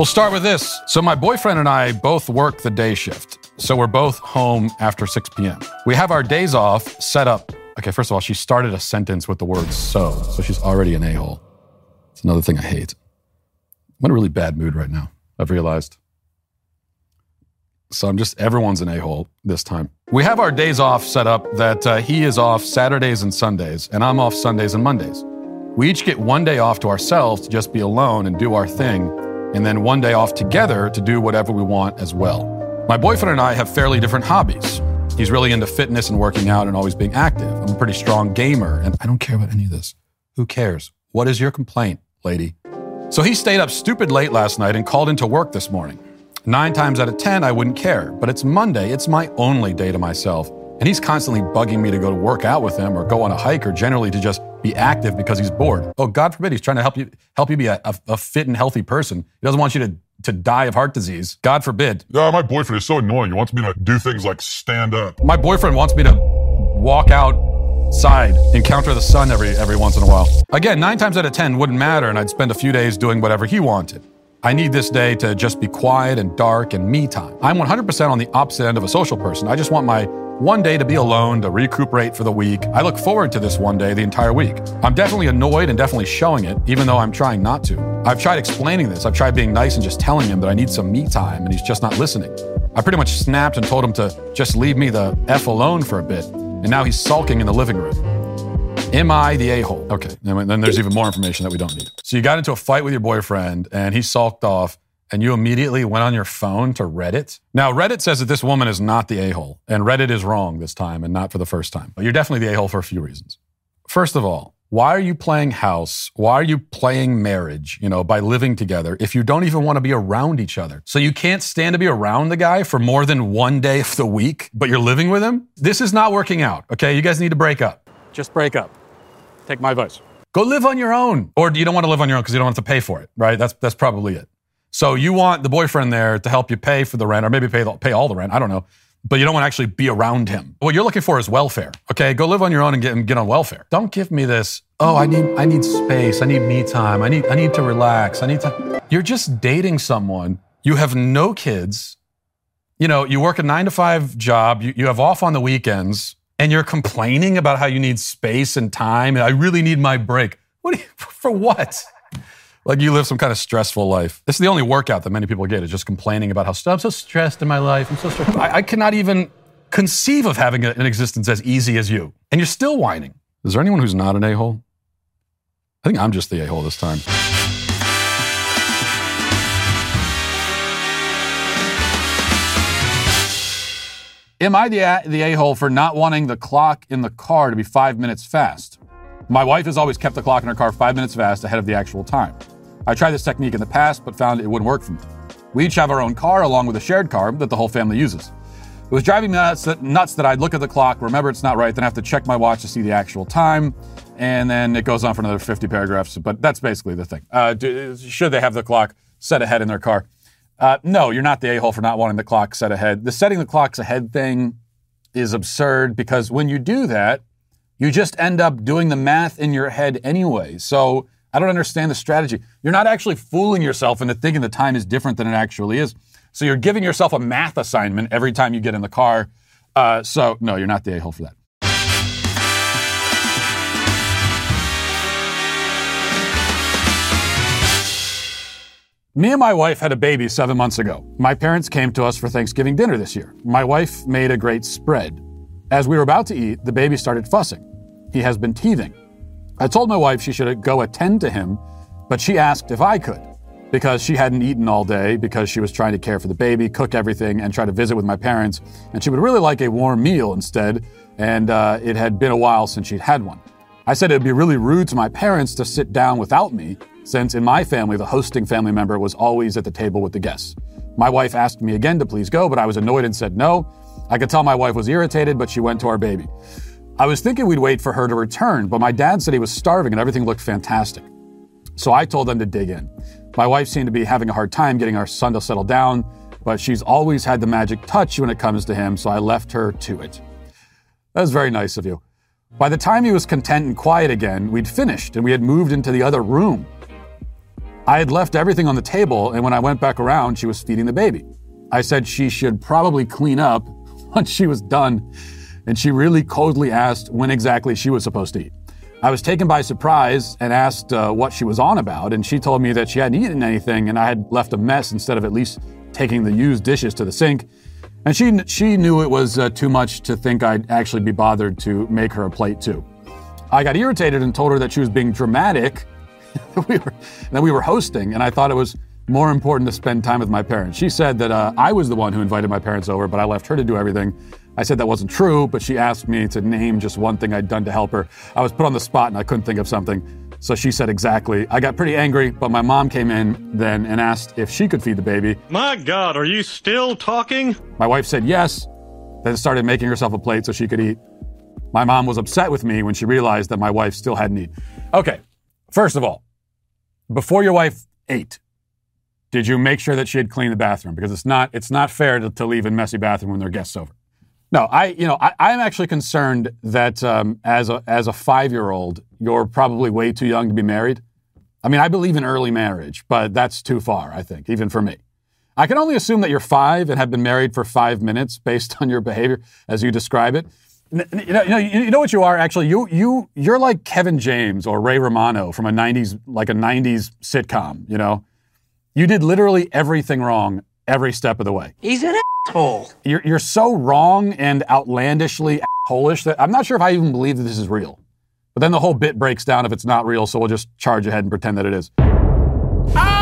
We'll start with this. So, my boyfriend and I both work the day shift. So, we're both home after 6 p.m. We have our days off set up. Okay, first of all, she started a sentence with the word so. So, she's already an a hole. It's another thing I hate. I'm in a really bad mood right now, I've realized. So, I'm just, everyone's an a hole this time. We have our days off set up that uh, he is off Saturdays and Sundays, and I'm off Sundays and Mondays. We each get one day off to ourselves to just be alone and do our thing, and then one day off together to do whatever we want as well. My boyfriend and I have fairly different hobbies. He's really into fitness and working out and always being active. I'm a pretty strong gamer, and I don't care about any of this. Who cares? What is your complaint, lady? So he stayed up stupid late last night and called into work this morning. Nine times out of 10, I wouldn't care, but it's Monday. It's my only day to myself. And he's constantly bugging me to go to work out with him or go on a hike or generally to just be active because he's bored. Oh, God forbid, he's trying to help you help you be a, a, a fit and healthy person. He doesn't want you to to die of heart disease. God forbid. Yeah, my boyfriend is so annoying. He wants me to do things like stand up. My boyfriend wants me to walk outside, encounter the sun every every once in a while. Again, nine times out of ten wouldn't matter, and I'd spend a few days doing whatever he wanted. I need this day to just be quiet and dark and me time. I'm 100% on the opposite end of a social person. I just want my one day to be alone, to recuperate for the week. I look forward to this one day the entire week. I'm definitely annoyed and definitely showing it, even though I'm trying not to. I've tried explaining this. I've tried being nice and just telling him that I need some me time, and he's just not listening. I pretty much snapped and told him to just leave me the F alone for a bit, and now he's sulking in the living room. Am I the a hole? Okay, then then there's even more information that we don't need. So you got into a fight with your boyfriend, and he sulked off and you immediately went on your phone to Reddit. Now, Reddit says that this woman is not the a hole, and Reddit is wrong this time and not for the first time. But you're definitely the a hole for a few reasons. First of all, why are you playing house? Why are you playing marriage, you know, by living together if you don't even want to be around each other? So you can't stand to be around the guy for more than one day of the week, but you're living with him? This is not working out, okay? You guys need to break up. Just break up. Take my advice. Go live on your own. Or you don't want to live on your own because you don't have to pay for it, right? That's, that's probably it. So you want the boyfriend there to help you pay for the rent, or maybe pay the, pay all the rent. I don't know, but you don't want to actually be around him. What you're looking for is welfare. Okay, go live on your own and get get on welfare. Don't give me this. Oh, I need I need space. I need me time. I need I need to relax. I need to. You're just dating someone. You have no kids. You know, you work a nine to five job. You, you have off on the weekends, and you're complaining about how you need space and time. And I really need my break. What you, for what? Like you live some kind of stressful life. This is the only workout that many people get is just complaining about how I'm so stressed in my life. I'm so stressed. I, I cannot even conceive of having an existence as easy as you, and you're still whining. Is there anyone who's not an a hole? I think I'm just the a hole this time. Am I the, the a hole for not wanting the clock in the car to be five minutes fast? My wife has always kept the clock in her car five minutes fast ahead of the actual time. I tried this technique in the past, but found it wouldn't work for me. We each have our own car along with a shared car that the whole family uses. It was driving me nuts that, nuts that I'd look at the clock, remember it's not right, then I have to check my watch to see the actual time, and then it goes on for another 50 paragraphs. But that's basically the thing. Uh, do, should they have the clock set ahead in their car? Uh, no, you're not the a hole for not wanting the clock set ahead. The setting the clocks ahead thing is absurd because when you do that, you just end up doing the math in your head anyway. So I don't understand the strategy. You're not actually fooling yourself into thinking the time is different than it actually is. So you're giving yourself a math assignment every time you get in the car. Uh, so no, you're not the a hole for that. Me and my wife had a baby seven months ago. My parents came to us for Thanksgiving dinner this year. My wife made a great spread. As we were about to eat, the baby started fussing. He has been teething. I told my wife she should go attend to him, but she asked if I could because she hadn't eaten all day because she was trying to care for the baby, cook everything, and try to visit with my parents. And she would really like a warm meal instead, and uh, it had been a while since she'd had one. I said it would be really rude to my parents to sit down without me, since in my family, the hosting family member was always at the table with the guests. My wife asked me again to please go, but I was annoyed and said no. I could tell my wife was irritated, but she went to our baby. I was thinking we'd wait for her to return, but my dad said he was starving and everything looked fantastic. So I told them to dig in. My wife seemed to be having a hard time getting our son to settle down, but she's always had the magic touch when it comes to him, so I left her to it. That was very nice of you. By the time he was content and quiet again, we'd finished and we had moved into the other room. I had left everything on the table, and when I went back around, she was feeding the baby. I said she should probably clean up once she was done, and she really coldly asked when exactly she was supposed to eat. I was taken by surprise and asked uh, what she was on about, and she told me that she hadn't eaten anything and I had left a mess instead of at least taking the used dishes to the sink. And she, she knew it was uh, too much to think I'd actually be bothered to make her a plate too. I got irritated and told her that she was being dramatic, that, we were, that we were hosting, and I thought it was more important to spend time with my parents. She said that uh, I was the one who invited my parents over, but I left her to do everything. I said that wasn't true, but she asked me to name just one thing I'd done to help her. I was put on the spot and I couldn't think of something. So she said exactly. I got pretty angry, but my mom came in then and asked if she could feed the baby. My God, are you still talking? My wife said yes, then started making herself a plate so she could eat. My mom was upset with me when she realized that my wife still hadn't eaten. Okay, first of all, before your wife ate, did you make sure that she had cleaned the bathroom? Because it's not it's not fair to, to leave a messy bathroom when there are guests over. No, I, you know, I, I'm actually concerned that um, as a as a five year old, you're probably way too young to be married. I mean, I believe in early marriage, but that's too far. I think, even for me. I can only assume that you're five and have been married for five minutes based on your behavior as you describe it. You know, you know, you know what you are actually. You you you're like Kevin James or Ray Romano from a '90s like a '90s sitcom. You know, you did literally everything wrong every step of the way. He's an asshole. You're, you're so wrong and outlandishly assholeish that I'm not sure if I even believe that this is real. But then the whole bit breaks down if it's not real, so we'll just charge ahead and pretend that it is. Ah!